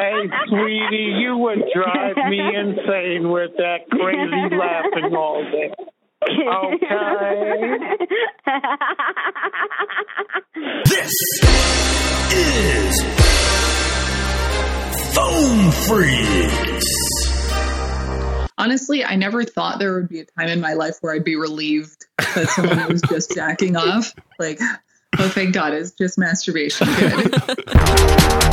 Hey, sweetie, you would drive me insane with that crazy laughing all day. Okay. This is Phone Freaks. Honestly, I never thought there would be a time in my life where I'd be relieved that someone was just jacking off. Like, oh, thank God, it's just masturbation. Good.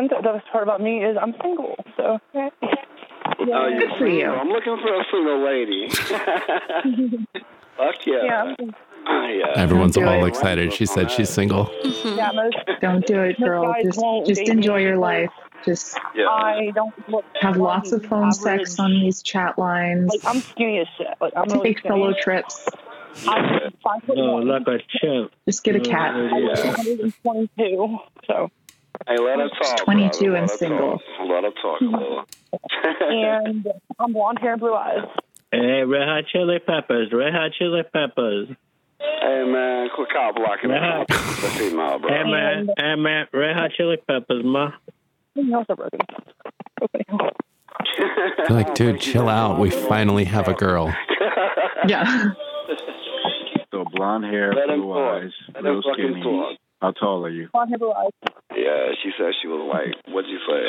And the best part about me is I'm single, so yeah. Oh, Good for you. I'm looking for a single lady. Fuck yeah. yeah, Ah, yeah. Everyone's Don't all it. excited. She said she's single. Mm-hmm. yeah. Most Don't do it, girl. Just, just enjoy your because life. Just yeah. I don't look have lots of phone average. sex on these chat lines. Like I'm skinny as shit. Like I'm really Take skinny. solo trips. I'm five foot Oh, one. like a chimp. Just get a cat. I'm Yeah. 122. So Hey, let her talk. 22 brother. and Let her single. Talk. Let her talk mm-hmm. a little. and I'm blonde hair and blue eyes. Hey, red hot chili peppers, red hot chili peppers. Hey, man, quit cow blocking Yeah. the female, bro. Hey, eh, man, hey, eh, man, red hot chili peppers, ma. Something else I broken. Okay. They're like, dude, chill out. We finally have a girl. Yeah. So blonde hair, Let blue eyes, Let real skinny. talk. How tall are you? Blonde hair, blue eyes. Yeah, she said she was white. what'd you say?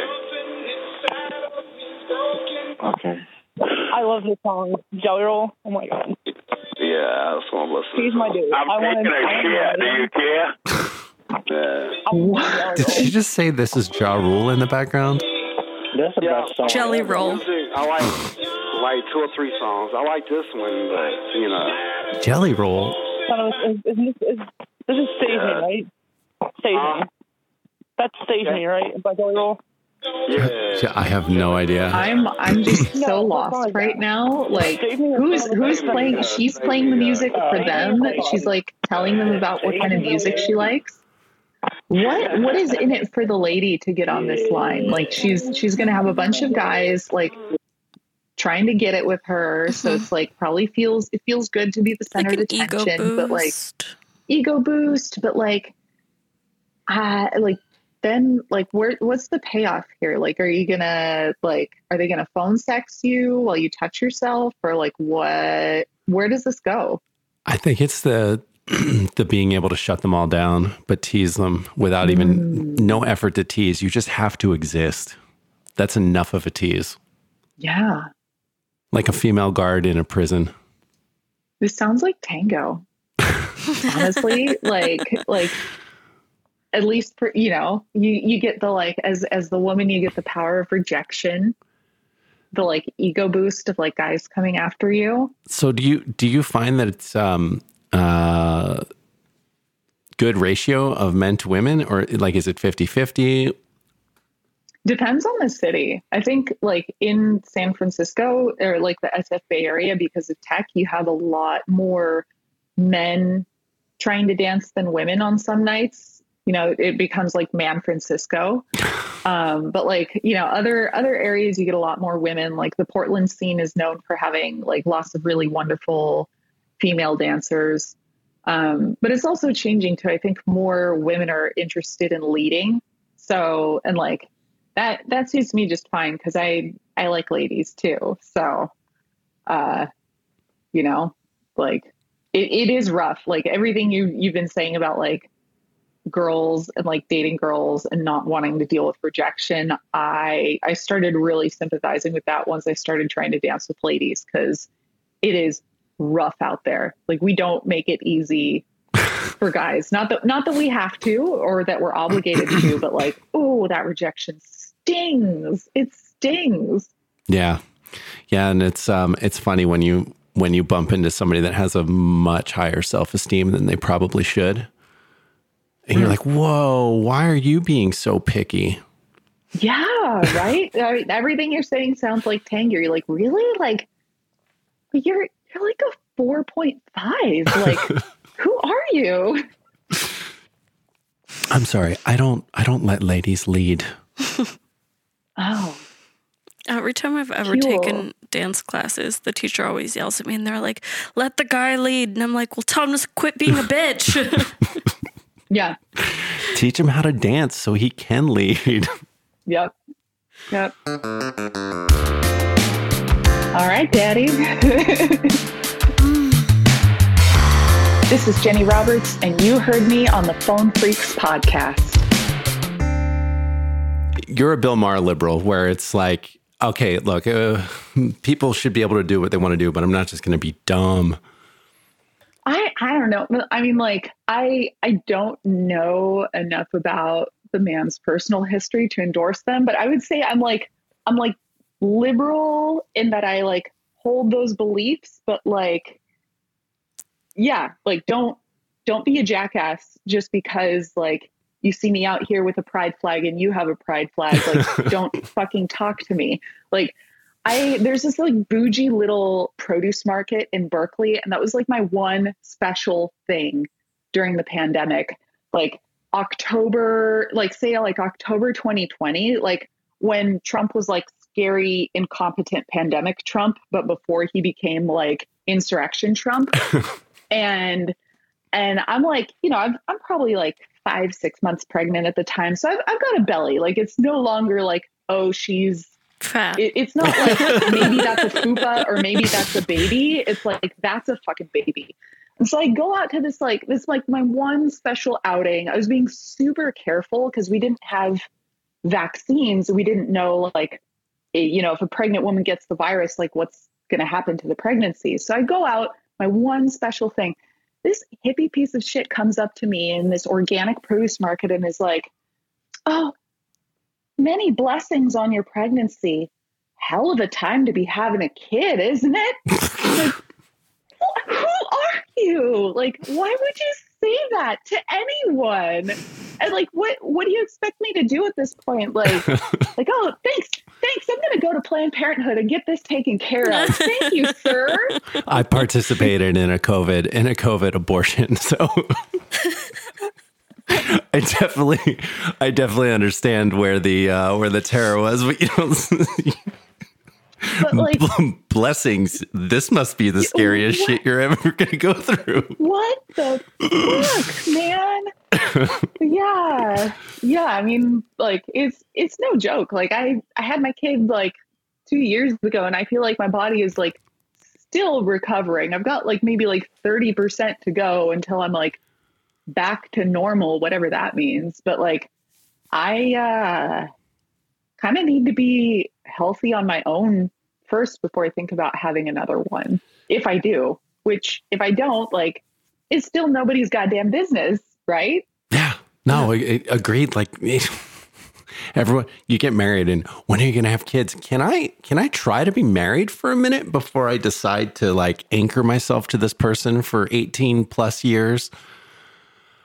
Okay. I love this song, Jelly Roll. Oh my god, Yeah, I just want to listen. he's my dude. I want to. care? Yeah. Did she just say this is Ja Rule in the background? That's the Yeah. best song. Jelly roll. I like like two or three songs. I like this one, but you know. Jelly Roll? This is Stage Me, right? Stage Uh, Me. That's Stage Me, right? By Jelly Roll. Yeah. I have no idea. I'm I'm just so it's lost right now. Like Stage Me is who's one of the who's playing she's playing the music for them. She's like telling them about what kind of music she likes. What what is in it for the lady to get on this line? Like she's she's gonna have a bunch of guys like trying to get it with her. So it's like probably feels it feels good to be the center like of an ego attention, but like ego boost, but like, uh, like then like where what's the payoff here? Like, are you gonna like are they gonna phone sex you while you touch yourself, or like what? Where does this go? I think it's the the being able to shut them all down, but tease them without even mm. no effort to tease. You just have to exist. That's enough of a tease. Yeah, Like a female guard in a prison. this sounds like tango. Honestly, like like at least for you know you you get the like as as the woman you get the power of rejection the like ego boost of like guys coming after you So do you do you find that it's um uh good ratio of men to women or like is it 50-50? Depends on the city. I think like in San Francisco or like the SF Bay Area, because of tech, you have a lot more men trying to dance than women on some nights. You know, it becomes like Man Francisco. Um, but like, you know, other other areas you get a lot more women. Like the Portland scene is known for having like lots of really wonderful female dancers. Um, but it's also changing too. I think more women are interested in leading. So and like that that suits me just fine because I I like ladies too. So, uh, you know, like it, it is rough. Like everything you you've been saying about like girls and like dating girls and not wanting to deal with rejection. I I started really sympathizing with that once I started trying to dance with ladies because it is rough out there. Like we don't make it easy for guys. Not that not that we have to or that we're obligated to, but like, oh, that rejection stings. It stings. Yeah. Yeah, and it's um it's funny when you when you bump into somebody that has a much higher self-esteem than they probably should. And you're hmm. like, "Whoa, why are you being so picky?" Yeah, right. I mean, everything you're saying sounds like tango. You're like, really? Like, you're you're like a four point five. Like, who are you? I'm sorry. I don't I don't let ladies lead. Oh, Every time I've ever Fuel. taken dance classes, the teacher always yells at me and they're like, let the guy lead. And I'm like, well, tell him to quit being a bitch. Yeah. Teach him how to dance so he can lead. Yep. Yep. All right, Daddy. this is Jenny Roberts, and you heard me on the Phone Freaks podcast. You're a Bill Maher liberal, where it's like, okay, look, uh, people should be able to do what they want to do, but I'm not just going to be dumb. I I don't know. I mean, like I I don't know enough about the man's personal history to endorse them, but I would say I'm like I'm like liberal in that I like hold those beliefs, but like yeah, like don't don't be a jackass just because like you see me out here with a pride flag and you have a pride flag. Like don't fucking talk to me. Like I there's this like bougie little produce market in Berkeley, and that was like my one special thing during the pandemic. Like October, like say like October 2020, like when Trump was like scary, incompetent pandemic Trump, but before he became like insurrection Trump. and and I'm like, you know, I'm I'm probably like five, six months pregnant at the time. So I've I've got a belly. Like it's no longer like, oh, she's It, it's not like maybe that's a fupa or maybe that's a baby. It's like that's a fucking baby. And so I go out to this like this like my one special outing. I was being super careful because we didn't have vaccines. We didn't know like you know if a pregnant woman gets the virus, like what's going to happen to the pregnancy. So I go out. My one special thing. This hippie piece of shit comes up to me in this organic produce market and is like, "Oh, many blessings on your pregnancy. Hell of a time to be having a kid, isn't it? like, who who are you? Like, why would you say that to anyone? And like, what what do you expect me to do at this point? Like, like, oh, thanks, thanks. I'm gonna go to Planned Parenthood and get this taken care of. Thank you, sir. I participated in a COVID in a COVID abortion, so I definitely I definitely understand where the uh, where the terror was, but you know. But like, blessings. This must be the scariest what? shit you're ever going to go through. what the fuck, man? yeah, yeah. I mean, like, it's it's no joke. Like, I I had my kid like two years ago, and I feel like my body is like still recovering. I've got like maybe like thirty percent to go until I'm like back to normal, whatever that means. But like, I uh kind of need to be healthy on my own first before I think about having another one. If I do, which if I don't, like, it's still nobody's goddamn business, right? Yeah. No, I, I- agreed. Like everyone, you get married, and when are you going to have kids? Can I can I try to be married for a minute before I decide to like anchor myself to this person for eighteen plus years?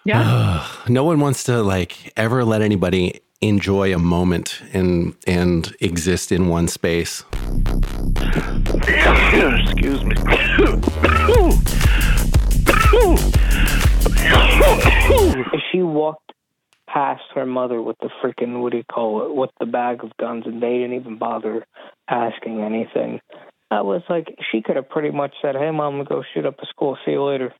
Yeah. No one wants to like ever let anybody enjoy a moment and and exist in one space. Excuse me. she walked past her mother with the freaking what do you call it with the bag of guns and they didn't even bother asking anything i was like she could have pretty much said hey mom I'm go shoot up a school see you later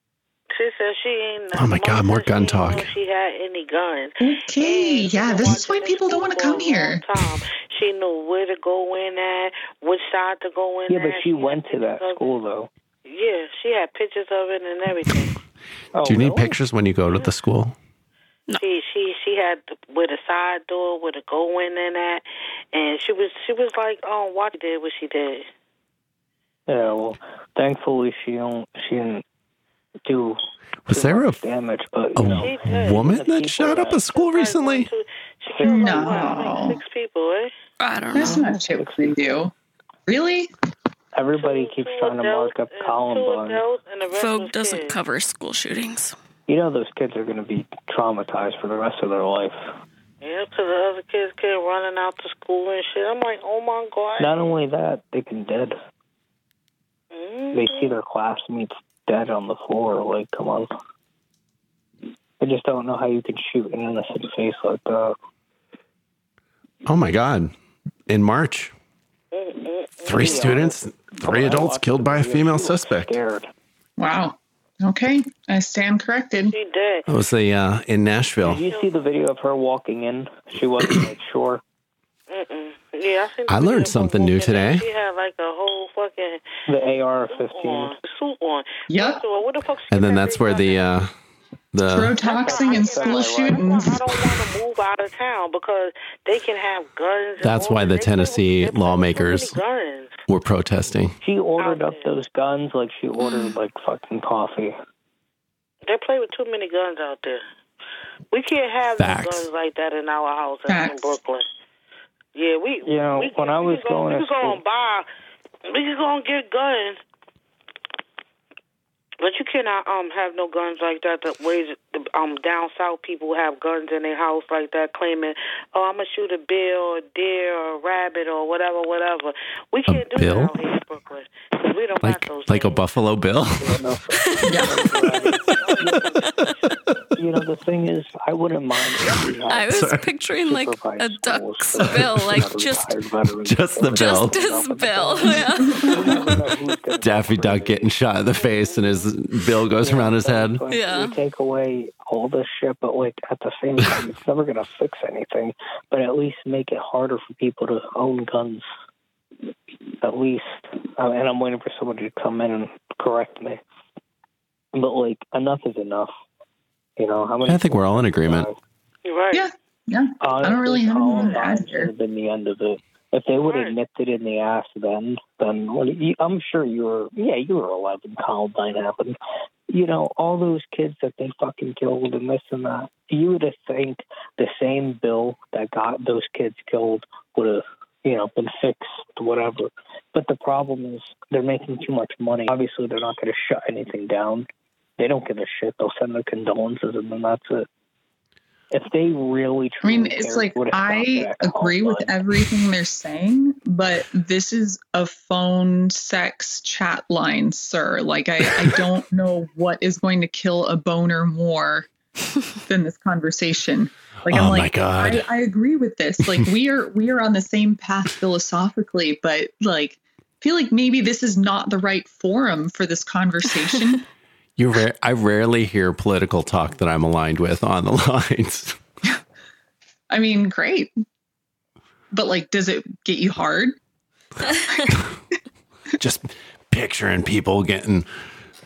She said she ain't. Oh my God, more said she gun talk. She had any guns. Okay, And yeah, this is why people don't want to come here. Time. She knew where to go in at, which side to go in yeah but at. she went to that school though Yeah, she had pictures of it and everything. oh Do you need really? pictures when you go to the school? No. She she she had the, with a side door with a go in and that, and she was she was like, oh, why she did what she did. yeah well thankfully she don't she didn't do Was there a damage but a know woman that shot up a school recently? She killed No. like six people, eh? I don't That's know. not shit we do. Really? everybody Two- keeps two trying to mark up columbine adults and the rest Vogue doesn't kids. cover school shootings. you know those kids are going to be traumatized for the rest of their life Yeah, because the other kids came running out to school and shit. I'm like, oh my god. not only that they can dead Mm-hmm. they see their classmates dead on the floor. Like, come on. I just don't know how you can shoot an innocent face like that. Oh my god. In March. Three students, three adults killed by a female suspect. Scared. Wow. Okay. I stand corrected. She did. That was a uh, in Nashville. Did you see the video of her walking in? She wasn't like sure. Mm-mm. Yeah, I, seen I learned something new today. She had like a whole fucking The AR-15. suit on. Yep. So what the fuck? And then that's where the uh, the Protoxing and school shootings. I don't want to move out of town because they can have guns. That's why the They play with- Tennessee they play with so many lawmakers guns. were protesting. She ordered up those guns like she ordered like fucking coffee. They play with too many guns out there. We can't have guns like that in our house in Brooklyn. Yeah, we. You know, we, when I we was could go, going we to could go school- and buy. We could go and get guns. But you cannot um have no guns like that. The ways um down south people have guns in their house like that, claiming, "Oh, I'm gonna shoot a bill, or a deer, or a rabbit, or whatever, whatever." We can't do bill? that out here in Brooklyn 'cause we don't Like got those. like a. Buffalo Bill. You know, the thing is, I wouldn't mind. if we had I was Sorry. picturing like a duck's bill, like just. Just the bill. just his bill. Yeah. You never know who's gonna Daffy Duck getting shot in the face and his bill goes around his head. Like, Yeah. We take away all this shit, but like at the same time, it's never gonna fix anything. But at least make it harder for people to own guns. At least, uh, and I'm waiting for somebody to come in and correct me. But like, enough is enough. You know how many? I think we're all in agreement. You're right. Yeah. Yeah. Honestly, uh, don't really have anything to add here. been the end of it. If they would have Right. nipped it in the ass then, then what you, I'm sure you were, yeah, you were 11. Columbine happened. You know, all those kids that they fucking killed and this and that. You would have think the same bill that got those kids killed would have, you know, been fixed, whatever. But the problem is they're making too much money. Obviously, they're not going to shut anything down. They don't give a shit. They'll send their condolences and then that's it. If they really, try, I mean, it's cared, like would have stopped it I agree with Columbine. everything they're saying, but this is a phone sex chat line, sir. Like I, I don't know what is going to kill a boner more than this conversation. Like Oh I'm my like, God. I, I agree with this. Like we are we are on the same path philosophically, but like feel like maybe this is not the right forum for this conversation. You ra- I rarely hear political talk that I'm aligned with on the lines. I mean, great. But like, does it get you hard? Just picturing people getting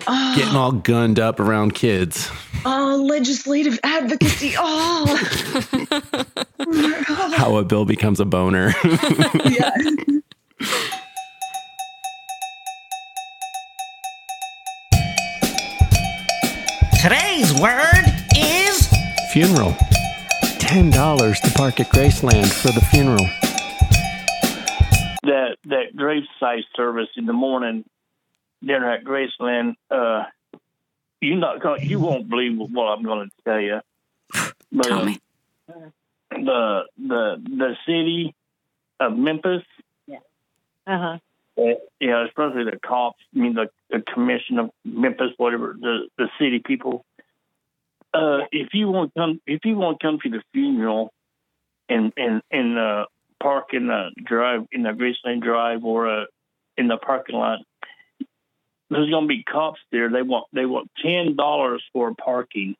Oh, getting all gunned up around kids. oh legislative advocacy. Oh, How a bill becomes a boner. yeah. Today's word is funeral. Ten dollars to park at Graceland for the funeral. that that gravesite service in the morning dinner at Graceland. Uh, you not going you won't believe what I'm going to tell you. But, Tell me. The the the city of Memphis. Uh huh. Uh, yeah, especially the cops. I mean, the, the commission of Memphis, whatever the the city people. Uh, if you want to come, if you want to come to the funeral, and and and uh, park in the drive in the Graceland Drive or uh, in the parking lot, there's going to be cops there. They want they want ten dollars for parking.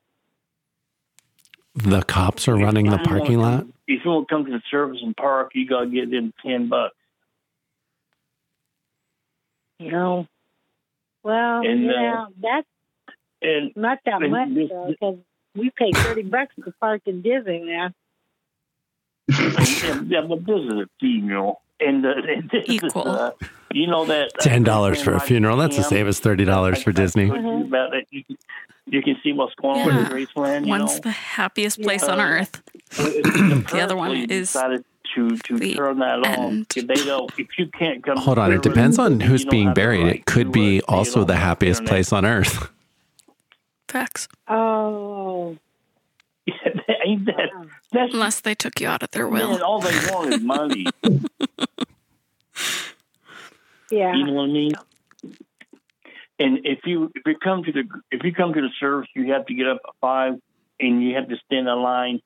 The cops are running the parking lot. If you want to come to the service and park, you got to get in ten bucks. You know. Well, And, uh, yeah, that's And not that and much this- though, because we pay thirty bucks to park in Disneyland. yeah, but this is a funeral, and, uh, and this Equal. Is, uh, you know that Ten dollars for a funeral. That's the same as thirty dollars for Disney. Mm-hmm. About it, you, can, you can see what's going on Yeah. with Graceland. You One's know, the happiest place on Uh, earth. the The other one is decided to to the turn that on. end. If they don't, if you can't come, Hold on, it depends on who's being buried. right It could be uh, also the happiest internet. place on earth. Facts. Oh, Ain't that that's Unless they took you out of their will. man, all they want is money. yeah. You know what I mean? And if you if you come to the if you come to the service, you have to get up at five, and you have to stand in line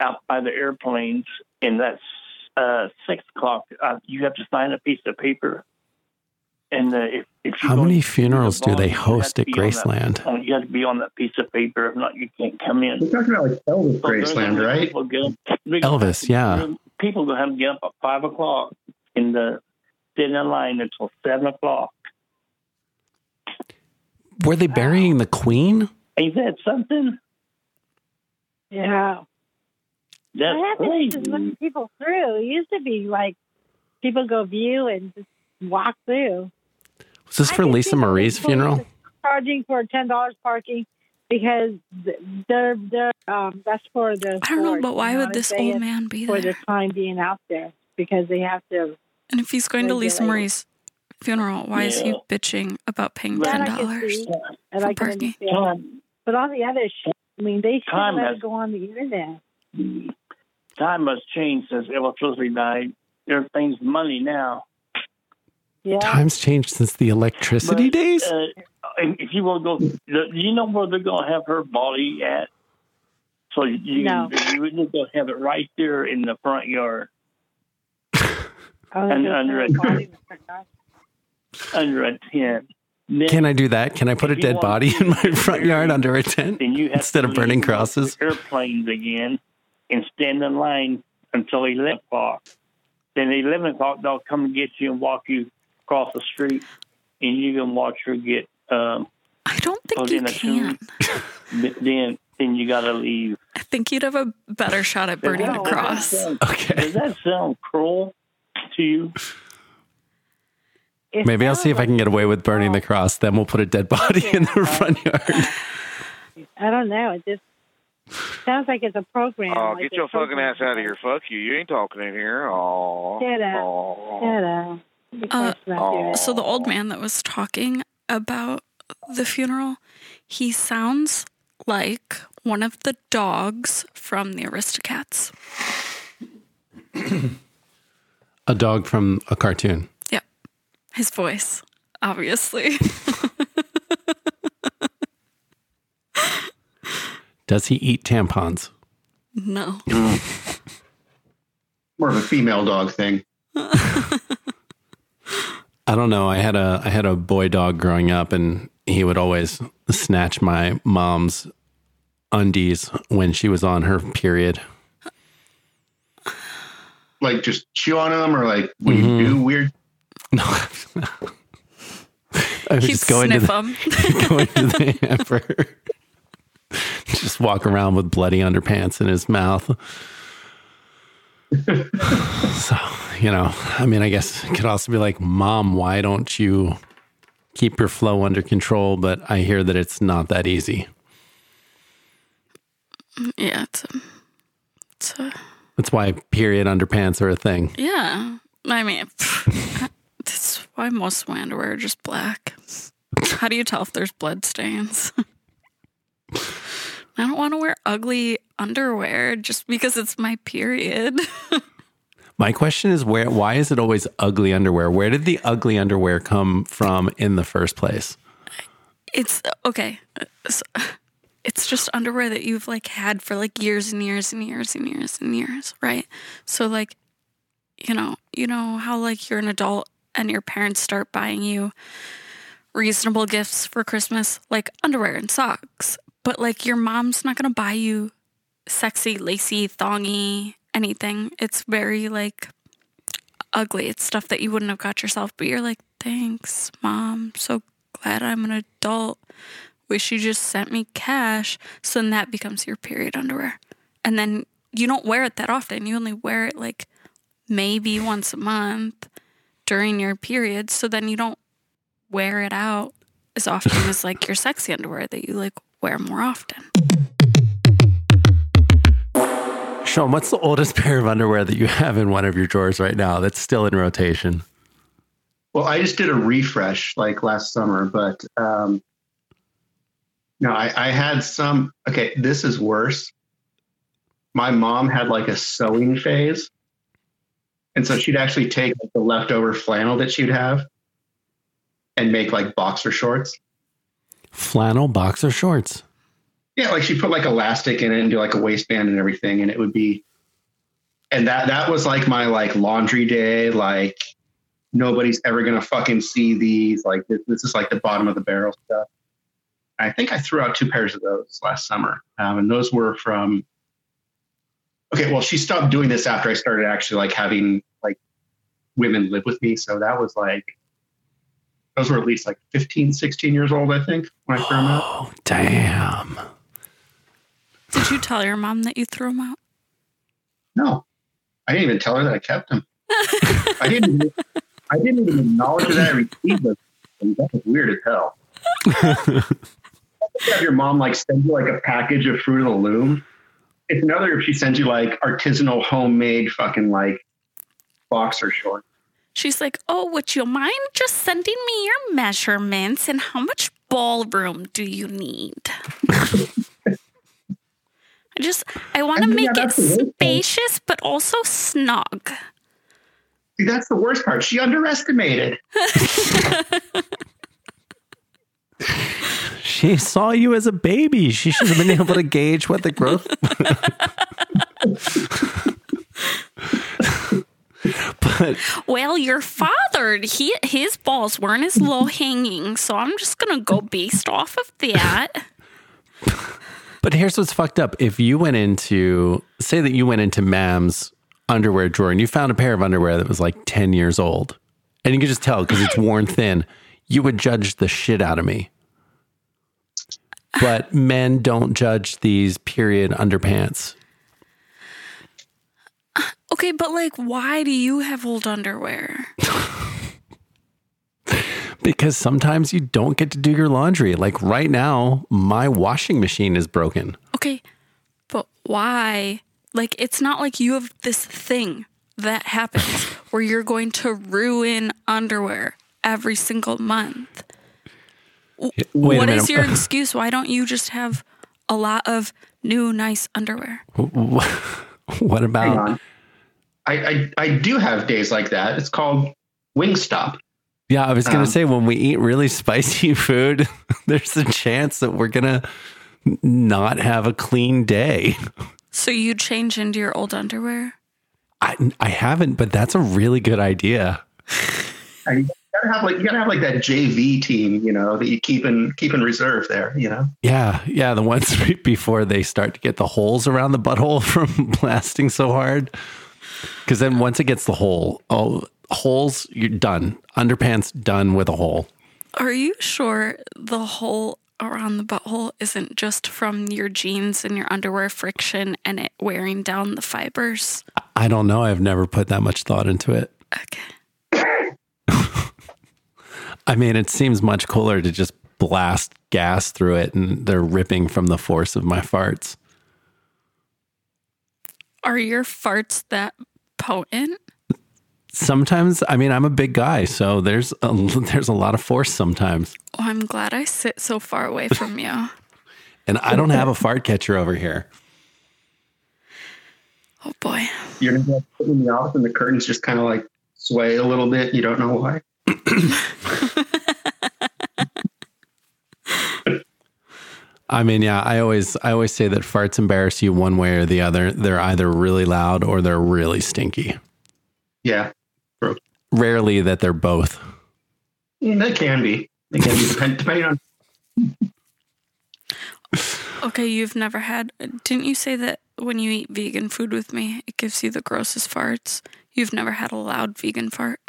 out by the airplanes, and that's uh, six o'clock. Uh, you have to sign a piece of paper, and uh, if, if How many to the funerals do they host at be on that- Graceland? uh, you have to be on that piece of paper. If not, you can't come in. We're talking about like Elvis So Graceland, gonna- right? people get up- Elvis, yeah. People gonna have to get up at five o'clock in the sit in line until seven o'clock. Were they burying the queen? Ain't that something? Yeah. That's what happens to crazy. let people through? It used to be like people go view and just walk through. Was this for Lisa Marie's funeral? Charging for ten dollars parking because they're they're um that's for the. I don't know, but why you know would this old saying? man be for there? their time being out there because they have to. And if he's going to Lisa regulate. Marie's funeral, why is he bitching about paying ten dollars and for I can parking. understand. But all the other shit, I mean, they should Time let it go on the internet. Time has changed since Elvis Presley died. Everything's money now. Yeah. Times changed since the electricity But, days. Uh, if you want to go, the- you know where they're going to have her body at. So you No. you would go have it right there in the front yard, Oh, and under a body in the front yard. under a tent. Then, Can I do that? Can I put a dead body in my front yard under a tent then you have instead to of burning crosses? airplanes again and stand in line until eleven o'clock. Then at eleven o'clock they'll come and get you and walk you across the street, and you can watch her get. Um, I don't think put you in a can. tomb. Then then you got to leave. I think you'd have a better shot at burning a cross. Okay. Does that sound cruel to you? It Maybe I'll see if I can get away with burning the cross. Then we'll put a dead body in the front yard. I don't know. It just sounds like it's a program. Oh, like get your fucking program. ass out of here. Fuck you. You ain't talking in here. Oh. Shut up. Oh. Shut up. Uh, quiet about your- so the old man that was talking about the funeral, he sounds like one of the dogs from the Aristocats. A dog from a cartoon. Yep. His voice, obviously. Does he eat tampons? no. More of a female dog thing. I don't know. I had a I had a boy dog growing up, and he would always snatch my mom's undies when she was on her period. Like just chew on them, or like when Mm-hmm. do weird. I would He'd just go into sniff the, 'em. go into the hamper, just walk around with bloody underpants in his mouth. so you know, I mean, I guess it could also be like, "Mom, why don't you keep your flow under control?" But I hear that it's not that easy. Yeah, it's a, it's a, That's why period underpants are a thing. yeah. I mean, that's why most of my underwear are just black. How do you tell if there's blood stains? I don't want to wear ugly underwear just because it's my period. My question is where why is it always ugly underwear? Where did the ugly underwear come from in the first place? It's okay. Uh, so, it's just underwear that you've like had for like years and years and years and years and years, right? So like, you know, you know how like you're an adult and your parents start buying you reasonable gifts for Christmas, like underwear and socks. But like your mom's not gonna buy you sexy, lacy, thongy anything. It's very like ugly. It's stuff that you wouldn't have got yourself, but you're like, thanks, mom. So glad I'm an adult. Wish you just sent me cash. So then that becomes your period underwear. And then you don't wear it that often. You only wear it like maybe once a month during your period. So then you don't wear it out as often as like your sexy underwear that you like wear more often. Shaun, what's the oldest pair of underwear that you have in one of your drawers right now that's still in rotation? Well, I just did a refresh like last summer, but um, no, I, I had some. Okay, this is worse. My mom had like a sewing phase, and so she'd actually take like, the leftover flannel that she'd have and make like boxer shorts. Flannel boxer shorts. Yeah, like she put like elastic in it and do like a waistband and everything, and it would be. and that that was like my like laundry day. Like nobody's ever gonna fucking see these. Like this, this is like the bottom of the barrel stuff. I think I threw out two pairs of those last summer, um, and those were from. Okay, well, she stopped doing this after I started actually like having like women live with me. So that was like those were at least like 15, 16 years old, I think, when I threw them out. Oh, damn. Did you tell your mom that you threw them out? No, I didn't even tell her that I kept them. I didn't. Even, I didn't even acknowledge that I received them. That was weird as hell. have your mom like send you like a package of Fruit of the Loom. It's another if she sends you like artisanal homemade fucking like boxer shorts. She's like, Oh, would you mind just sending me your measurements and how much ballroom do you need? I just, I want to I mean, make yeah, it that's the worst part. spacious, but also snug. See, that's the worst part. She underestimated. She saw you as a baby. She should have been able to gauge what the growth. but Well, your father, he his balls weren't as low hanging, so I'm just gonna go based off of that. but here's what's fucked up. If you went into say that you went into Mam's underwear drawer and you found a pair of underwear that was like 10 years old, and you could just tell because it's worn thin, you would judge the shit out of me. But men don't judge these period underpants. Okay, but like, why do you have old underwear? Because sometimes you don't get to do your laundry. Like right now, my washing machine is broken. Okay, but why? Like, it's not like you have this thing that happens where you're going to ruin underwear every single month. W- wait a What is minute. your excuse? Why don't you just have a lot of new, nice underwear? What Hang about on. I, I I do have days like that. It's called Wingstop. Yeah, I was going to Um, say when we eat really spicy food, there's a chance that we're going to not have a clean day. So you change into your old underwear? I I haven't, but that's a really good idea. And you gotta have like you gotta have like that JV team, you know, that you keep in keep in reserve there, you know. Yeah, yeah, the ones before they start to get the holes around the butthole from blasting so hard. Cuz then once it gets the hole, oh, holes, you're done. Underpants done with a hole. Are you sure the hole around the butthole isn't just from your jeans and your underwear friction and it wearing down the fibers? I don't know. I've never put that much thought into it. Okay. I mean, it seems much cooler to just blast gas through it and they're ripping from the force of my farts. Are your farts that potent? Sometimes, I mean, I'm a big guy, so there's a, there's a lot of force sometimes. Oh, I'm glad I sit so far away from you. And I don't have a fart catcher over here. Oh boy. You're gonna go put in the office and the curtains just kind of like sway a little bit. You don't know why. I mean, yeah, I always I always say that farts embarrass you one way or the other. They're either really loud or they're really stinky. Yeah, Rarely that they're both. Mm, That can be. It can be depend, depending on. Okay, you've never had. Didn't you say that when you eat vegan food with me, it gives you the grossest farts? You've never had a loud vegan fart?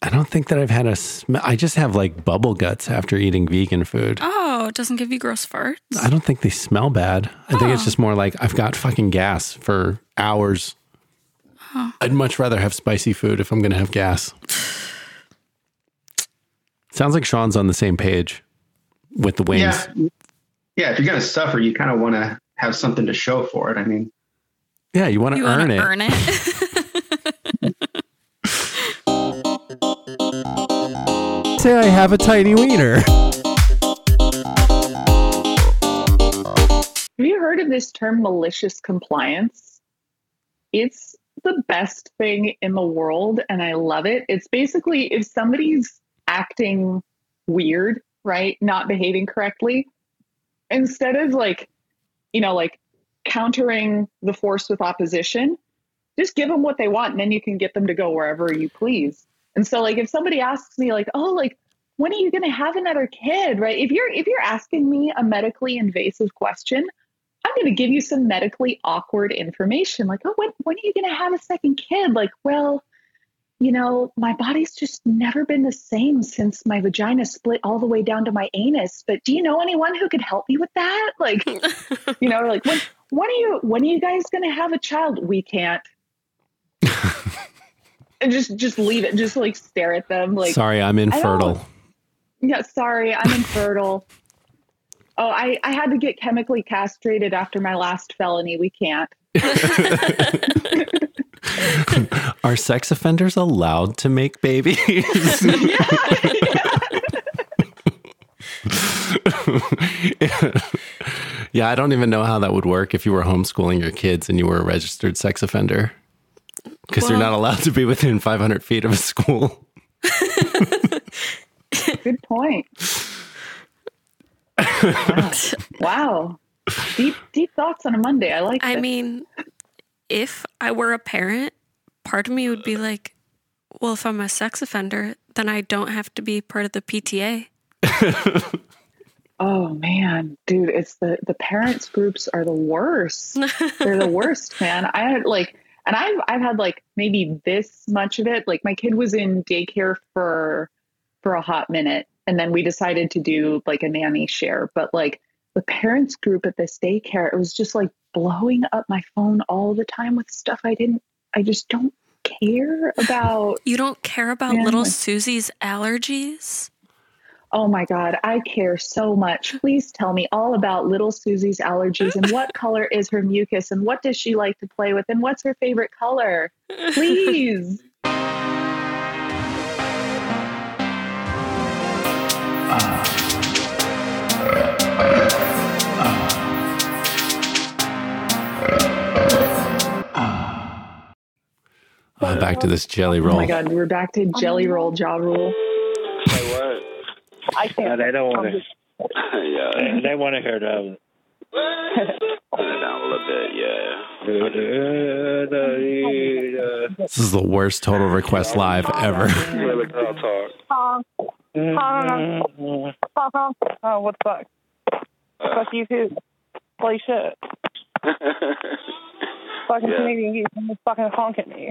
I don't think that I've had a smell. I just have like bubble guts after eating vegan food. Oh, Oh, it doesn't give you gross farts? I don't think they smell bad. I think it's Oh. just more like I've got fucking gas for hours. Oh. I'd much rather have spicy food if I'm going to have gas. Sounds like Shaun's on the same page with the wings. Yeah, yeah. If you're gonna suffer, you kind of want to have something to show for it. I mean, Yeah, you want to You earn wanna it. earn it? Say I have a tiny wiener. Have you heard of this term malicious compliance? It's the best thing in the world and I love it. It's basically if somebody's acting weird, right? Not behaving correctly, instead of like, you know, like countering the force with opposition, just give them what they want and then you can get them to go wherever you please. And so like if somebody asks me like, "Oh, like when are you going to have another kid?" right? If you're if you're asking me a medically invasive question, I'm going to give you some medically awkward information like, "Oh, when when are you going to have a second kid?" Like, "Well, you know, my body's just never been the same since my vagina split all the way down to my anus. But do you know anyone who could help me with that? Like, you know, like when when are you when are you guys gonna have a child? We can't. and just just leave it. Just like stare at them. Like Sorry, I'm infertile. Yeah, sorry, I'm infertile. Oh, I, I had to get chemically castrated after my last felony. We can't. Are sex offenders allowed to make babies? yeah, I don't even know how that would work if you were homeschooling your kids and you were a registered sex offender. Because you're not allowed to be within 500 feet of a school. Good point. Wow. wow. Deep deep thoughts on a Monday. I like I this. mean, if I were a parent, part of me would be like, well, if I'm a sex offender, then I don't have to be part of the PTA. Oh man, dude, it's the the parents groups are the worst. They're the worst, man. I had like and I've I've had like maybe this much of it. Like my kid was in daycare for for a hot minute and then we decided to do like a nanny share, but like the parents group at this daycare, it was just like blowing up my phone all the time with stuff I didn't I just don't care about. You don't care about Yeah, little Susie's allergies? Oh my God, I care so much. Please tell me all about little Susie's allergies and what color is her mucus and what does she like to play with and what's her favorite color? Please. back to this jelly roll. Oh my God, we're back to oh jelly roll Ja Rule. Say what? I can't. they don't want to. yeah. They want to hear that. Turn it down a little bit, yeah. This is the worst total request live ever. Really girl talk. Oh, what's that? Fuck Fuck you too. Play shit. Fucking Yeah. Canadian geese. I'm fucking honk at me.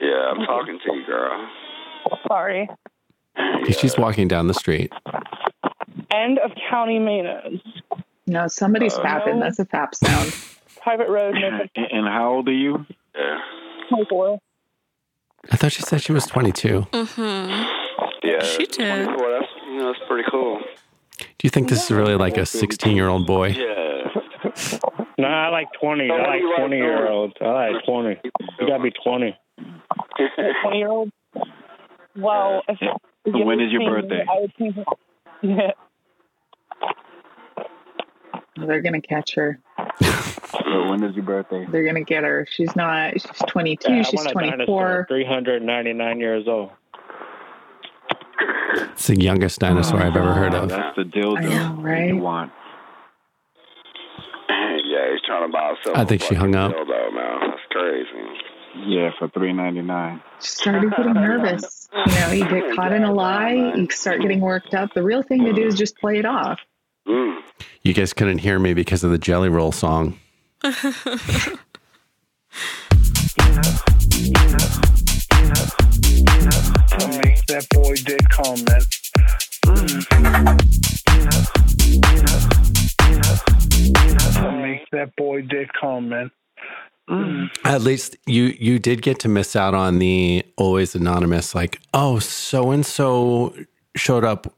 Yeah, I'm talking to you, girl. Sorry. She's walking down the street. End of county Manos. No, somebody's Uh, fapping. no. That's a fap sound. Private road, Memphis. And and how old are you? Yeah. 24. I thought she said she was 22. Mm-hmm. Yeah. She did. 24, that's, you know, that's pretty cool. Do you think this is really like a 16 year old boy? Yeah. No, I like 20. I like 20 year olds. I like 20. You got to be 20. 20 year old. Well, if, if you When is your birthday? I think, yeah. They're gonna catch her. So when is your birthday? They're gonna get her. She's not. She's 22. Yeah, she's want 24. 399 years old. It's the youngest dinosaur I've ever heard of. That's the dildo I know, right? you want. Yeah, he's trying to buy himself I a think she hung up. fucking dildo, man. That's crazy. Yeah, for three ninety nine. She started getting nervous. You know, you get caught in a lie, you start getting worked up. The real thing to do is just play it off. Mm. You guys couldn't hear me because of the jelly roll song. Make that boy dick comment. Make that boy dick comment. At least you you did get to miss out on the always anonymous like oh so and so showed up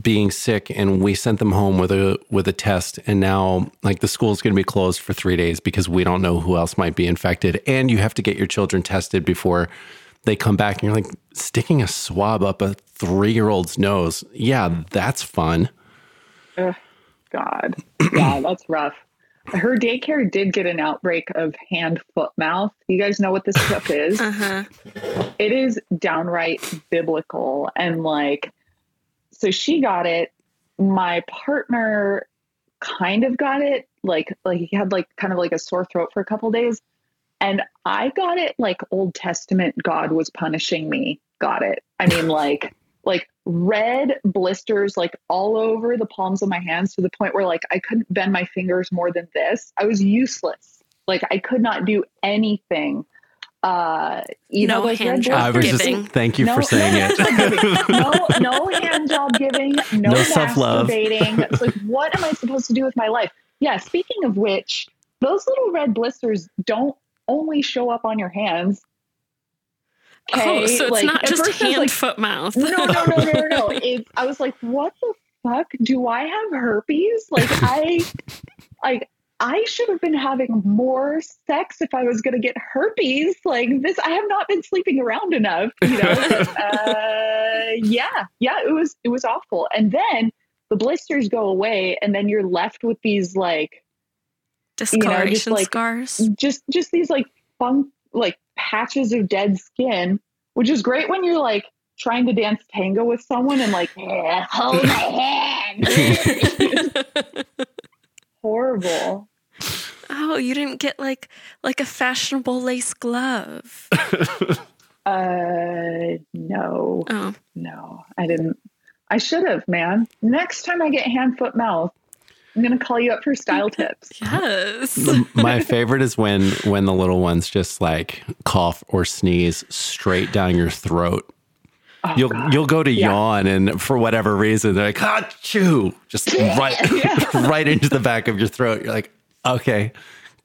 being sick and we sent them home with a with a test and now like the school's going to be closed for 3 days because we don't know who else might be infected and you have to get your children tested before they come back and you're like sticking a swab up a 3-year-old's nose. Yeah, that's fun. Ugh, God. Yeah, that's rough. Her daycare did get an outbreak of hand, foot, mouth. You guys know what this stuff is? Uh-huh. It is downright biblical. And like, so she got it. My partner kind of got it. Like, like he had like kind of like a sore throat for a couple days. And I got it like Old Testament God was punishing me. Got it. I mean, like, like red blisters like all over the palms of my hands to the point where like I couldn't bend my fingers more than this. I was useless. Like I could not do anything. Uh, you No know, those red hand job I was just giving. thank you No- for saying no it. no, no hand job giving, no, No self-love. It's like, what am I supposed to do with my life? Yeah. Speaking of which, those little red blisters don't only show up on your hands. Oh, so it's like, not just first I was hand, like, foot, mouth. no, no, no, no, no, no. It's, I was like, what the fuck? Do I have herpes? Like, I, like, I should have been having more sex if I was going to get herpes. Like this, I have not been sleeping around enough. You know, uh, yeah, yeah. It was, it was awful. And then the blisters go away, and then you're left with these like Discoloration like, scars. just just these like fun like patches of dead skin, which is great when you're like trying to dance tango with someone and like "Yeah, hold my hand. Horrible. Oh, you didn't get like like a fashionable lace glove. Uh, no, Oh, no, I didn't. I should have, man. Next time I get hand, foot, mouth, I'm gonna call you up for style tips. yes. My favorite is when when the little ones just like cough or sneeze straight down your throat. Oh, you'll God. you'll go to Yeah. yawn and for whatever reason they're like ah chew just right right into the back of your throat. You're like okay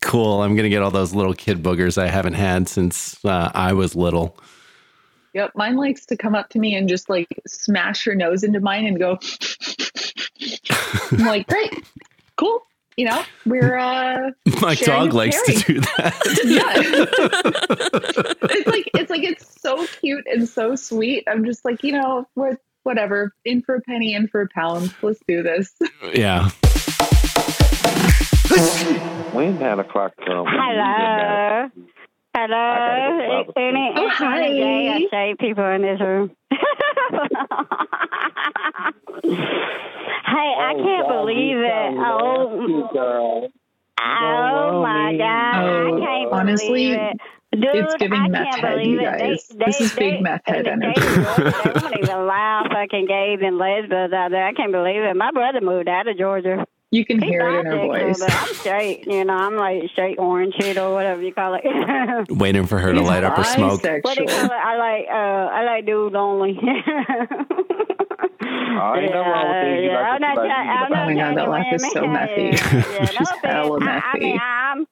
cool I'm gonna get all those little kid boogers I haven't had since uh, I was little. Yep, mine likes to come up to me and just like smash her nose into mine and go. I'm like, great, cool. You know, we're uh My dog a likes to do that. yeah. it's like it's like it's so cute and so sweet. I'm just like, you know, what whatever. In for a penny, in for a pound. Let's do this. yeah. When nine o'clock comes, Hello. Hello. I Any, Oh, hi. gay or straight people in this room? hey, I oh. oh, oh, can't believe it. Oh, oh my God. Oh, I can't honestly, believe it. Dude, it's giving I meth can't head, believe you it. They- they- this is they- big meth head they- energy. They, they won't even allow fucking gays and lesbians out there. I can't believe it. My brother moved out of Georgia. You can He hear it in her voice. But I'm straight, you know. I'm like straight orange head or whatever you call it. Waiting for her to light up her smoke. what do you call it? I like uh I like dudes only. I ain't no wrong with things. You yeah, like I'm not. what you trying- like. I'm Oh not my God, trying that to laugh is win so me. methy. Yeah, yeah, She's no offense. hella I, I mean, methy. I'm.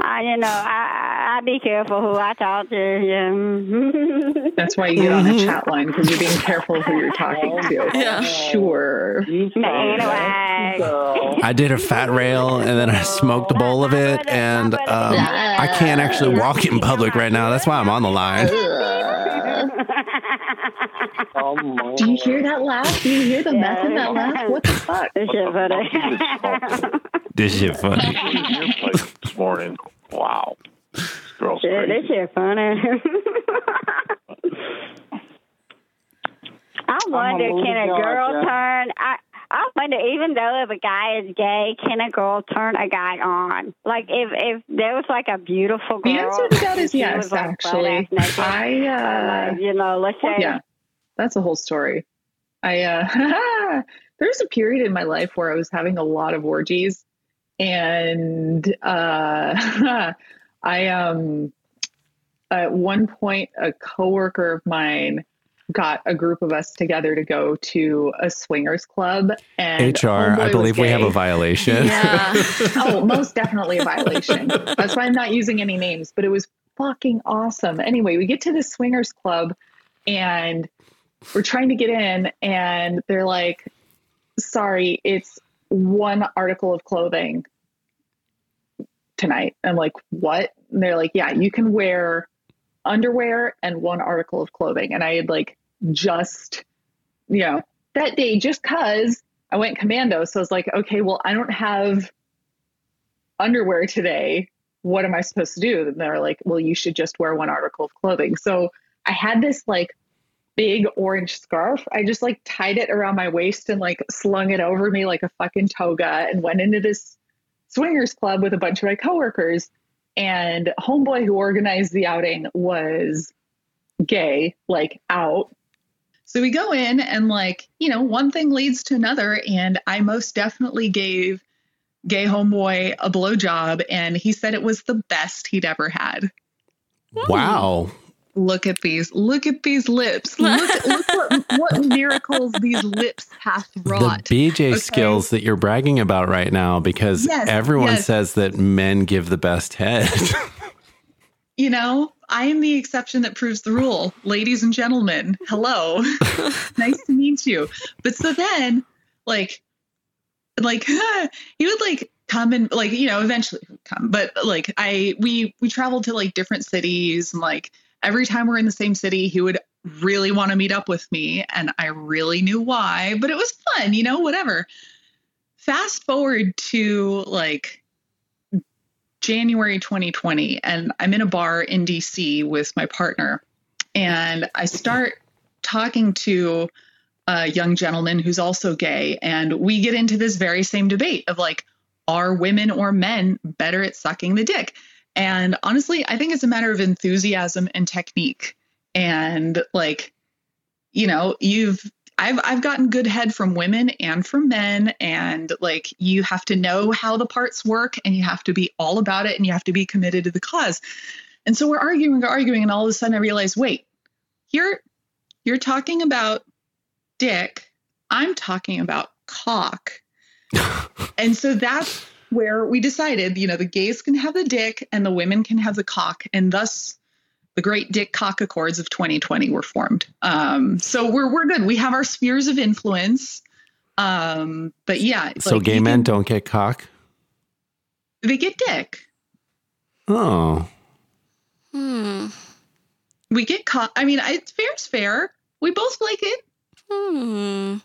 I, you know, I I be careful who I talk to. Yeah. That's why you get on the chat line because you're being careful who you're talking to. Yeah. Sure. Anyway. I did a fat rail and then I smoked a bowl of it, and um, I can't actually walk in public right now. That's why I'm on the line. Do you hear that laugh? Do you hear the meth in that laugh? What the fuck? This shit funny. This shit funny. Your place this morning. Wow. Girl's Shit, crazy. this shit funny. I wonder, little can a girl, girl turn? I I wonder, even though if a guy is gay, can a girl turn a guy on? Like if if there was like a beautiful girl. The answer to that and is she yes, was, like, actually. naked, I, uh, like, you know, let's say yeah, that's a whole story. I, uh, there's a period in my life where I was having a lot of orgies and, uh, I, um, at one point, a coworker of mine got a group of us together to go to a swingers club and HR, I homeboy was believe we have a violation. Yeah. oh, most definitely a violation. That's why I'm not using any names, but it was fucking awesome. Anyway, we get to the swingers club and we're trying to get in, and they're like, sorry, it's one article of clothing tonight. I'm like, what? And they're like, yeah, you can wear underwear and one article of clothing. And I had like just, you know, that day, just cause I went commando. So I was like, okay, well, I don't have underwear today. What am I supposed to do? And they're like, well, you should just wear one article of clothing. So I had this like big orange scarf. I just like tied it around my waist and like slung it over me like a fucking toga and went into this swingers club with a bunch of my coworkers. and homeboy who organized the outing was gay, like out. So we go in and like, you know, one thing leads to another. And I most definitely gave gay homeboy a blowjob and he said it was the best he'd ever had. Wow. Look at these. Look at these lips. Look, look what, what miracles these lips hath wrought. The BJ skills that you're bragging about right now because Yes, everyone yes. says that men give the best head. you know, I am the exception that proves the rule. Ladies and gentlemen, hello. nice to meet you. But so then, like, like he would like come and like, you know, eventually he would come. But like I we we traveled to like different cities and like every time we're in the same city, he would really want to meet up with me. And I really knew why, but it was fun, you know, whatever. Fast forward to like January 2020, and I'm in a bar in DC with my partner, and I start talking to a young gentleman who's also gay, and we get into this very same debate of like, are women or men better at sucking the dick? And honestly, I think it's a matter of enthusiasm and technique. And like, you know, you've I've I've gotten good head from women and from men and like you have to know how the parts work and you have to be all about it and you have to be committed to the cause. And so we're arguing arguing and all of a sudden I realize, wait, you're you're talking about dick. I'm talking about cock. and so that's where we decided, you know, the gays can have the dick and the women can have the cock and thus the great dick cock accords of 2020 were formed. Um, so we're we're good. We have our spheres of influence. Um, but yeah, it's so like gay men can- don't get cock? they get dick. Oh. Hmm. We get cock. I mean, I, fair's fair. We both like it. Hmm.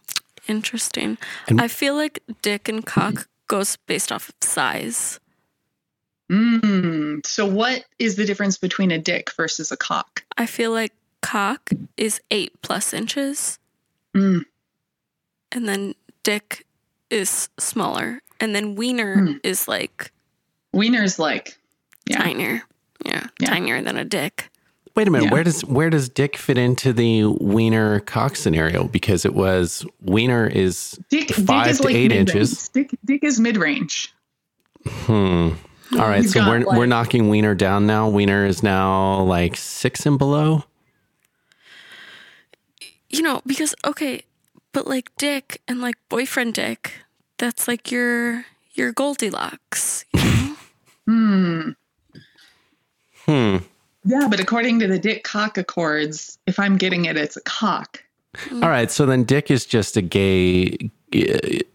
Interesting. And- I feel like dick and cock goes based off of size. Mm. So what is the difference between a dick versus a cock? I feel like cock is eight plus inches, Mm. and then dick is smaller, and then wiener is like Wiener's like Yeah. tinier. Yeah, tinier than a dick. Wait a minute. Yeah. Where does where does dick fit into the wiener cock scenario? Because it was wiener is Dick, five dick is to like eight mid-range. inches. Dick, dick is mid range. Hmm. All right. You've So we're like- we're knocking wiener down now. Wiener is now like six and below. You know, because okay, but like dick and like boyfriend dick, that's like your your Goldilocks. Hmm. Hmm. Yeah, but according to the dick cock accords, if I'm getting it, it's a cock. All right. So then dick is just a gay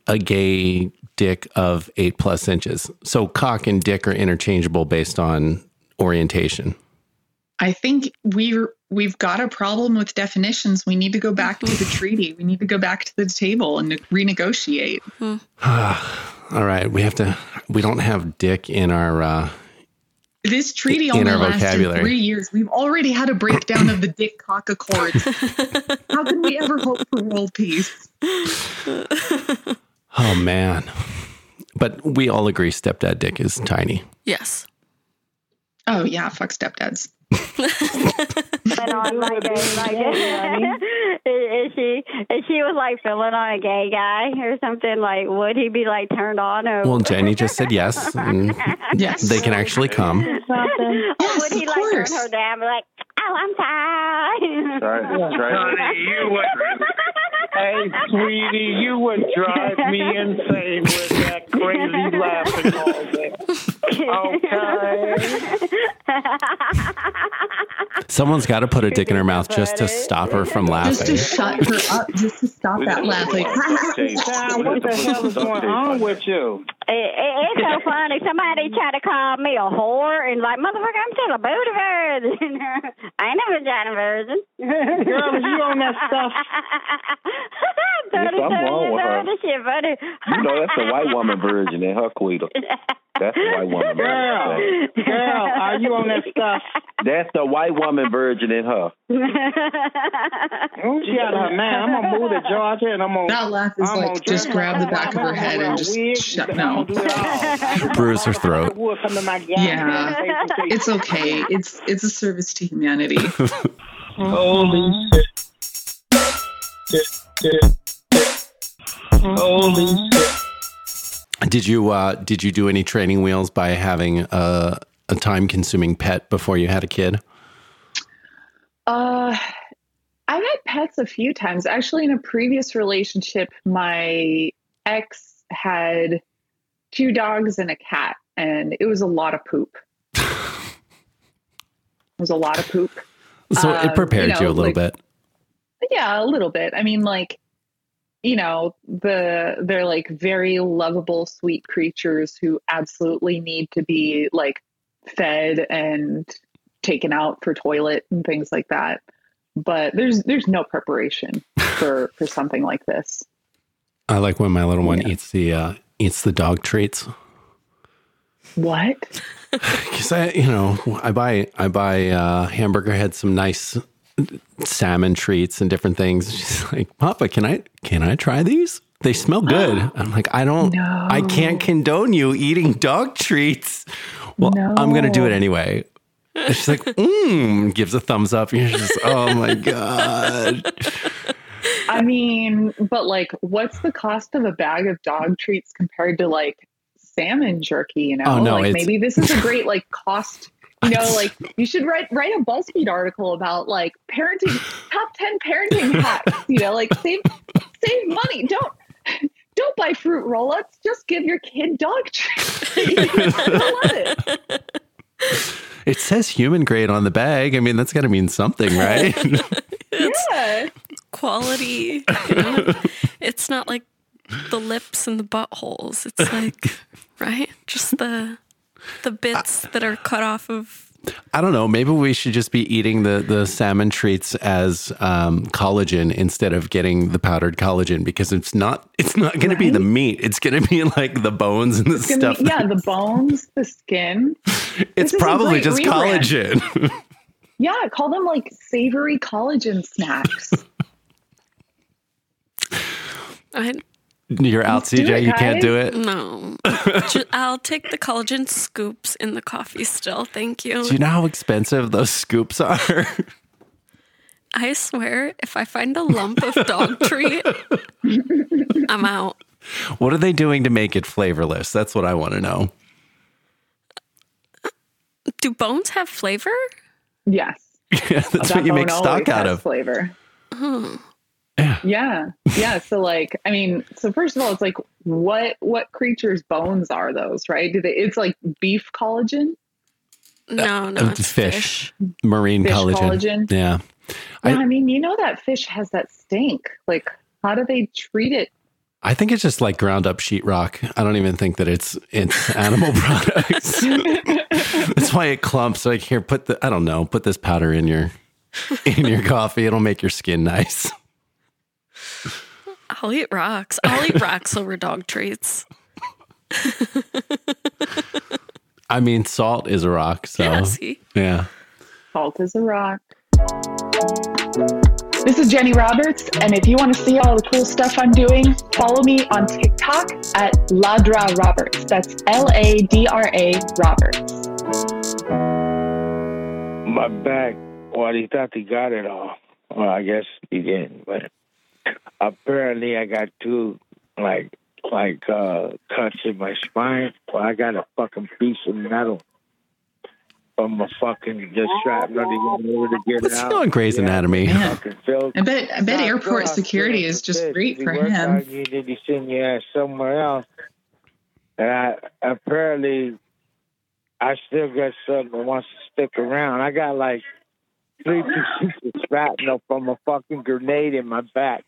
a gay dick of eight plus inches. So cock and dick are interchangeable based on orientation. I think we're we've got a problem with definitions. We need to go back to the treaty. We need to go back to the table and renegotiate. All right. We have to. We don't have dick in our. uh This treaty In only our lasted vocabulary. three years. We've already had a breakdown of the dick cock accords. How can we ever hope for world peace? Oh man. But we all agree stepdad dick is tiny. Yes. Oh yeah, fuck stepdads. But on like a, like a, is she if she was like feeling on a gay guy or something like would he be like turned on or Well, Jenny just said yes. Yes. They can actually come. or would he like turn her down be like oh I'm tired Right, that's right. Honey, you would, hey, sweetie, you would drive me insane with that crazy laughing all day. Okay. Someone's got to put a dick in her mouth just to stop her from laughing. Just to shut her up, just to stop that laughing. Like, Sam, what the hell is going on with you? It, it, it's so funny. Somebody tried to call me a whore and like, motherfucker, I'm still a booty virgin. I ain't a vagina virgin. Girl, was you on that stuff? Tony, something Tony, wrong with her. Shit funny. You know that's the white woman virgin in her Quita. That's the white woman virgin. Girl, version. girl, are you on that stuff? That's the white woman version in her. She out of her mind. I'm gonna move to Georgia and I'm gonna. That laugh is I'm like just grab the like back of her head and just wig, shut I'm no. gonna do it all. Bruise her throat. Wood come to my goddamn Yeah, face and say, it's okay. It's it's a service to humanity. Holy shit. Holy shit. Did you uh, did you do any training wheels by having a, a time consuming pet before you had a kid? Uh, I've had pets a few times. Actually, in a previous relationship, my ex had two dogs and a cat, and it was a lot of poop. it was a lot of poop. So Um, it prepared you, you a little like- bit. Yeah, a little bit. I mean, like, you know, the they're like very lovable, sweet creatures who absolutely need to be like fed and taken out for toilet and things like that. But there's there's no preparation for for something like this. I like when my little one eats the uh, eats the dog treats. What? Because I, you know, I buy I buy uh, hamburger had some nice salmon treats and different things. She's like, Papa, can I can I try these? They smell good. I'm like, I don't, I can't condone you eating dog treats. Well, I'm gonna do it anyway. And she's like, mmm, gives a thumbs up. And you're just, oh my god. I mean, but like, what's the cost of a bag of dog treats compared to like salmon jerky? You know, Oh, no, like maybe this is a great like cost. You know, like you should write write a BuzzFeed article about like parenting top ten parenting hacks. You know, like save save money. Don't don't buy fruit roll-ups. Just give your kid dog treats. I love it. It says human grade on the bag. I mean, that's got to mean something, right? yeah. Quality. You know? it's not like the lips and the buttholes. It's like, right? Just the the bits that are cut off of I don't know. Maybe we should just be eating the, the salmon treats as um, collagen instead of getting the powdered collagen because it's not it's not going to be the meat. It's going to be like the bones and the It's gonna stuff. be, yeah, the bones, the skin. it's This is a probably great just rebrand. collagen. Yeah, call them like savory collagen snacks. I You're out, Let's do CJ. it, you can't do it. no. I'll take the collagen scoops in the coffee still. Thank you. Do you know how expensive those scoops are? I swear, if I find a lump of dog treat, I'm out. what are they doing to make it flavorless? That's what I want to know. Do bones have flavor? Yes. Yeah, that's That what you make stock out of. Flavor. Oh. Yeah. Yeah. So like, I mean, so first of all, it's like what what creatures' bones are those, right? Do they it's like beef collagen? No, no, Uh, it's fish, marine Fish collagen. collagen? Yeah. No, I, mean, you know that fish has that stink. Like, how do they treat it? I think it's just like ground up sheetrock. I don't even think that it's it's animal products. That's why it clumps. Like here, put the I don't know, put this powder in your in your coffee. It'll make your skin nice. I'll eat rocks. I'll eat rocks over dog treats. I mean, salt is a rock. So Yeah, see? yeah. Salt is a rock. This is Jenny Roberts, and if you want to see all the cool stuff I'm doing, follow me on TikTok at Ladra Roberts. That's L A D R A Roberts. My back. Well, he thought he got it all. Well, I guess he didn't, but apparently I got two like like uh cuts in my spine. Well, I got a fucking piece of metal from a fucking just shrapnel to get able to get Let's out. go on Grey's Anatomy. Yeah, I bet I bet Nah, airport go security is just hospital. great He for him. on You, then he send your ass somewhere else. And I apparently I still got something that wants to stick around. I got like three pieces of shrapnel from a fucking grenade in my back.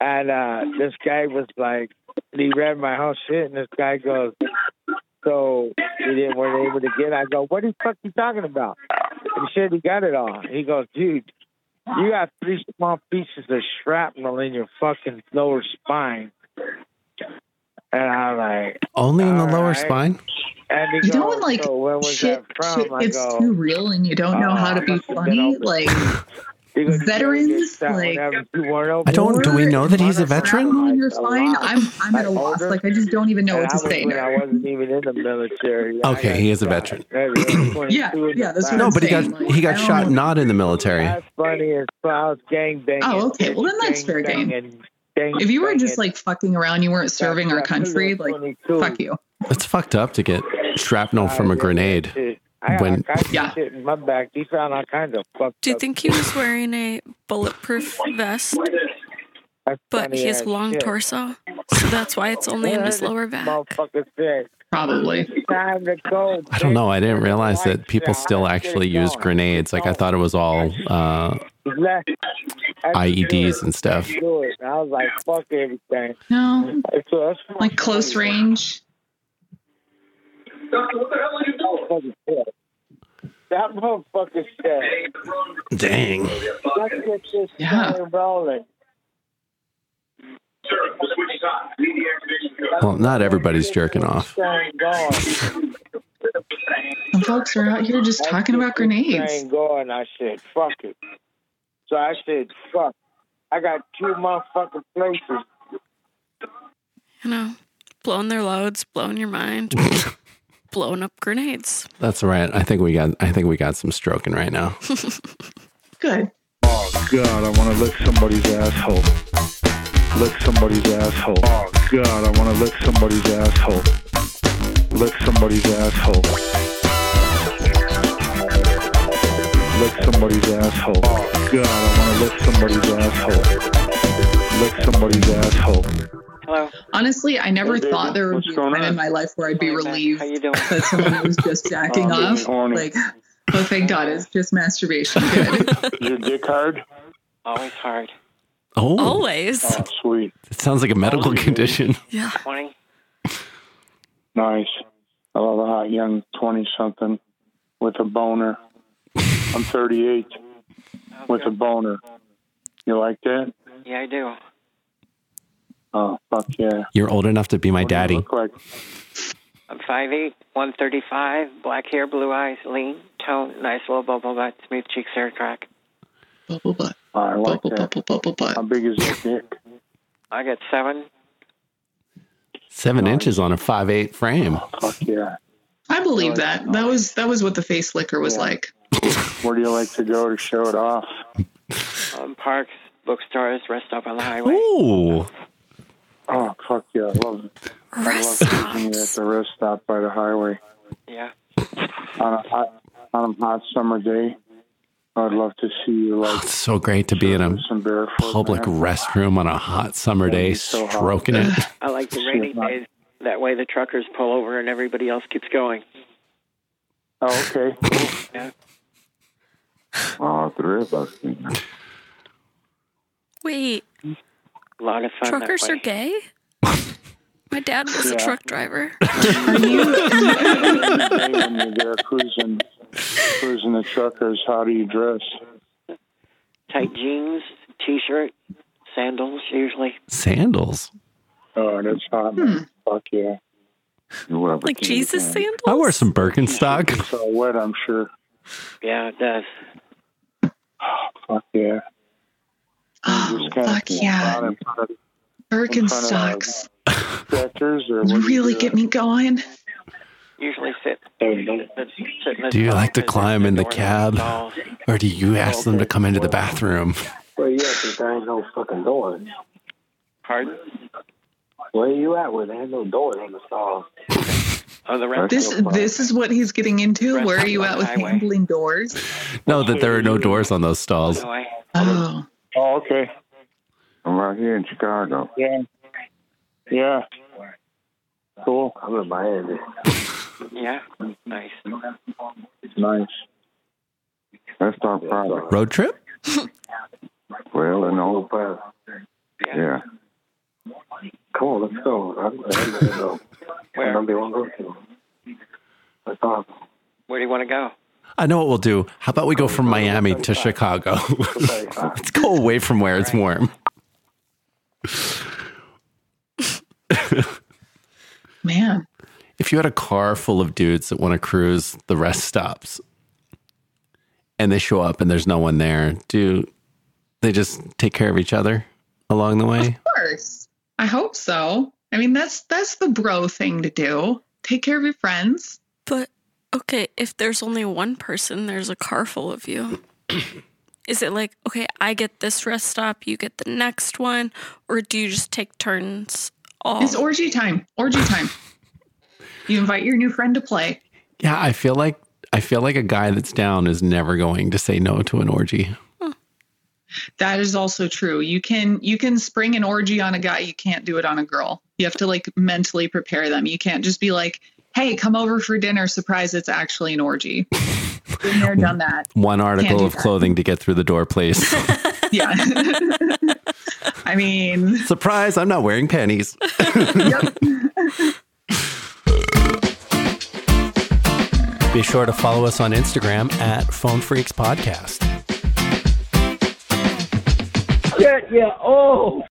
And uh this guy was like he read my whole shit and this guy goes, So he didn't weren't able to get it. I go, What the fuck you talking about? He said he got it all. He goes, Dude, you got three small pieces of shrapnel in your fucking lower spine. And I'm like, Only in the lower Alright. spine? and he You goes, don't like so where was shit, that from? shit I gets go, too real and you don't know "Oh, how to be must have been funny. Like He goes, "You veterans, like whenever you weren't over I don't. Do we know that he's a veteran? on your spine. I'm I'm at a loss. Like I just don't even know what to say. when I wasn't even in the military. Okay, he is a veteran. Yeah, yeah, that's what No, I'm but he got Like, he got shot know. not in the military. That's funny as fuck. Gang banging. Oh, okay. Well, then that's fair game. If you were just like fucking around, you weren't serving our country. Like fuck you. It's fucked up to get shrapnel from a grenade. I got When all kinds of shit in my back. He found all kinds of fucked Do you up think he was wearing a bulletproof vest? But funny he has long shit. torso, so that's why it's only in his lower back. Probably. time to go. I don't know. I didn't realize that people still actually use grenades. Like I thought it was all uh, IEDs and stuff. Do it. And I was like, fuck everything. No, like close range. That motherfucker said, Dang. let's get this Yeah. thing rolling. Well, not everybody's jerking off. Thing going. Some folks are out here just talking about grenades. Thing going. I said, fuck it. So I said, fuck. I got two motherfucking places. You know, blowing their loads, blowing your mind, blowing up grenades. That's right. I think we got. I think we got some stroking right now. Good. Oh God, I want to lick somebody's asshole. Lick somebody's asshole. Oh God, I want to lick somebody's asshole. Lick somebody's asshole. Lick somebody's asshole. Oh God, I want to lick somebody's asshole. Lick somebody's asshole. Hello. Honestly, I never Hey, thought there would What's be a going time on? in my life where I'd be relieved How you doing? that someone was just jacking Oh, off. getting horny. Like, oh, thank God, it's just masturbation. Good. Your dick hard? Always hard. Oh, Always. Oh, sweet. it sounds like a medical oh, condition. Yeah. 20? Nice. I love a hot young 20 something with a boner. I'm 38 with a boner. You like that? Yeah, I do. Oh, fuck yeah. You're old enough to be my What do you daddy. look like? I'm 5'8", 135, black hair, blue eyes, lean, tone, nice little bubble butt, smooth cheeks, hair track. Bubble butt. I like Bubble, that. bubble, bubble butt. How big is that dick? I got seven. Seven inches on a five eight frame. Fuck yeah. I believe that. That was that was what the face licker was like. Where do you like to go to show it off? Um, parks, bookstores, rest stop on the highway. Ooh. Oh, fuck yeah. I love it. I love seeing you at the rest stop by the highway. Yeah. On a hot, on a hot summer day, I'd love to see you like oh, It's so great to be in a public man. restroom on a hot summer day, so hot. stroking it. I like the rainy days. That way the truckers pull over and everybody else keeps going. Oh, okay. Yeah. Oh, three of us. Wait, A lot of fun truckers are gay? My dad was a truck driver. Are you? when you're there cruising, cruising the truckers, how do you dress? Tight jeans, t-shirt, sandals usually. Sandals. Oh, that's hot. man. Fuck yeah. Like Jesus sandals? I wear some Birkenstock. It's all wet, I'm sure. Yeah, it does. Fuck yeah. Oh, fuck yeah. down in front Birkenstocks. Stretchers or what do You you really get me going. Usually sit. sit in the Do you like to climb in the cab? Or do you ask them to come into the bathroom? Where you at? 'Cause there ain't no fucking doors. Pardon? Where are you at? Where there ain't no doors in the stall. Oh, the rest. This this is what he's getting into. Where are you at with handling doors? No, that there are no doors on those stalls. Oh, Oh, okay. I'm right here in Chicago. Yeah. Yeah. Cool. I'm in Miami. Yeah, nice. Nice. Let's talk product. Road trip? Well, no. Yeah. Come on, let's go. I'm, I'm gonna go. Where? I'm gonna one go. Let's talk. Where do you want to go? I know what we'll do. How about we go from Miami to Chicago? Let's go away from where it's warm. Man. If you had a car full of dudes that want to cruise, the rest stops. And they show up and there's no one there. Do they just take care of each other along the way? Of course. I hope so. I mean, that's that's the bro thing to do. Take care of your friends. But okay, if there's only one person, there's a car full of you. Is it like, okay, I get this rest stop, you get the next one, or do you just take turns? All? It's orgy time. Orgy time. you invite your new friend to play. Yeah, I feel like I feel like a guy that's down is never going to say no to an orgy. That is also true. You can you can spring an orgy on a guy, you can't do it on a girl. You have to like mentally prepare them. You can't just be like, "Hey, come over for dinner, surprise it's actually an orgy." Been there, done that. One article of that. clothing to get through the door, please. yeah. I mean, surprise, I'm not wearing panties. Be sure to follow us on Instagram at Phone Freaks Podcast. Get your oh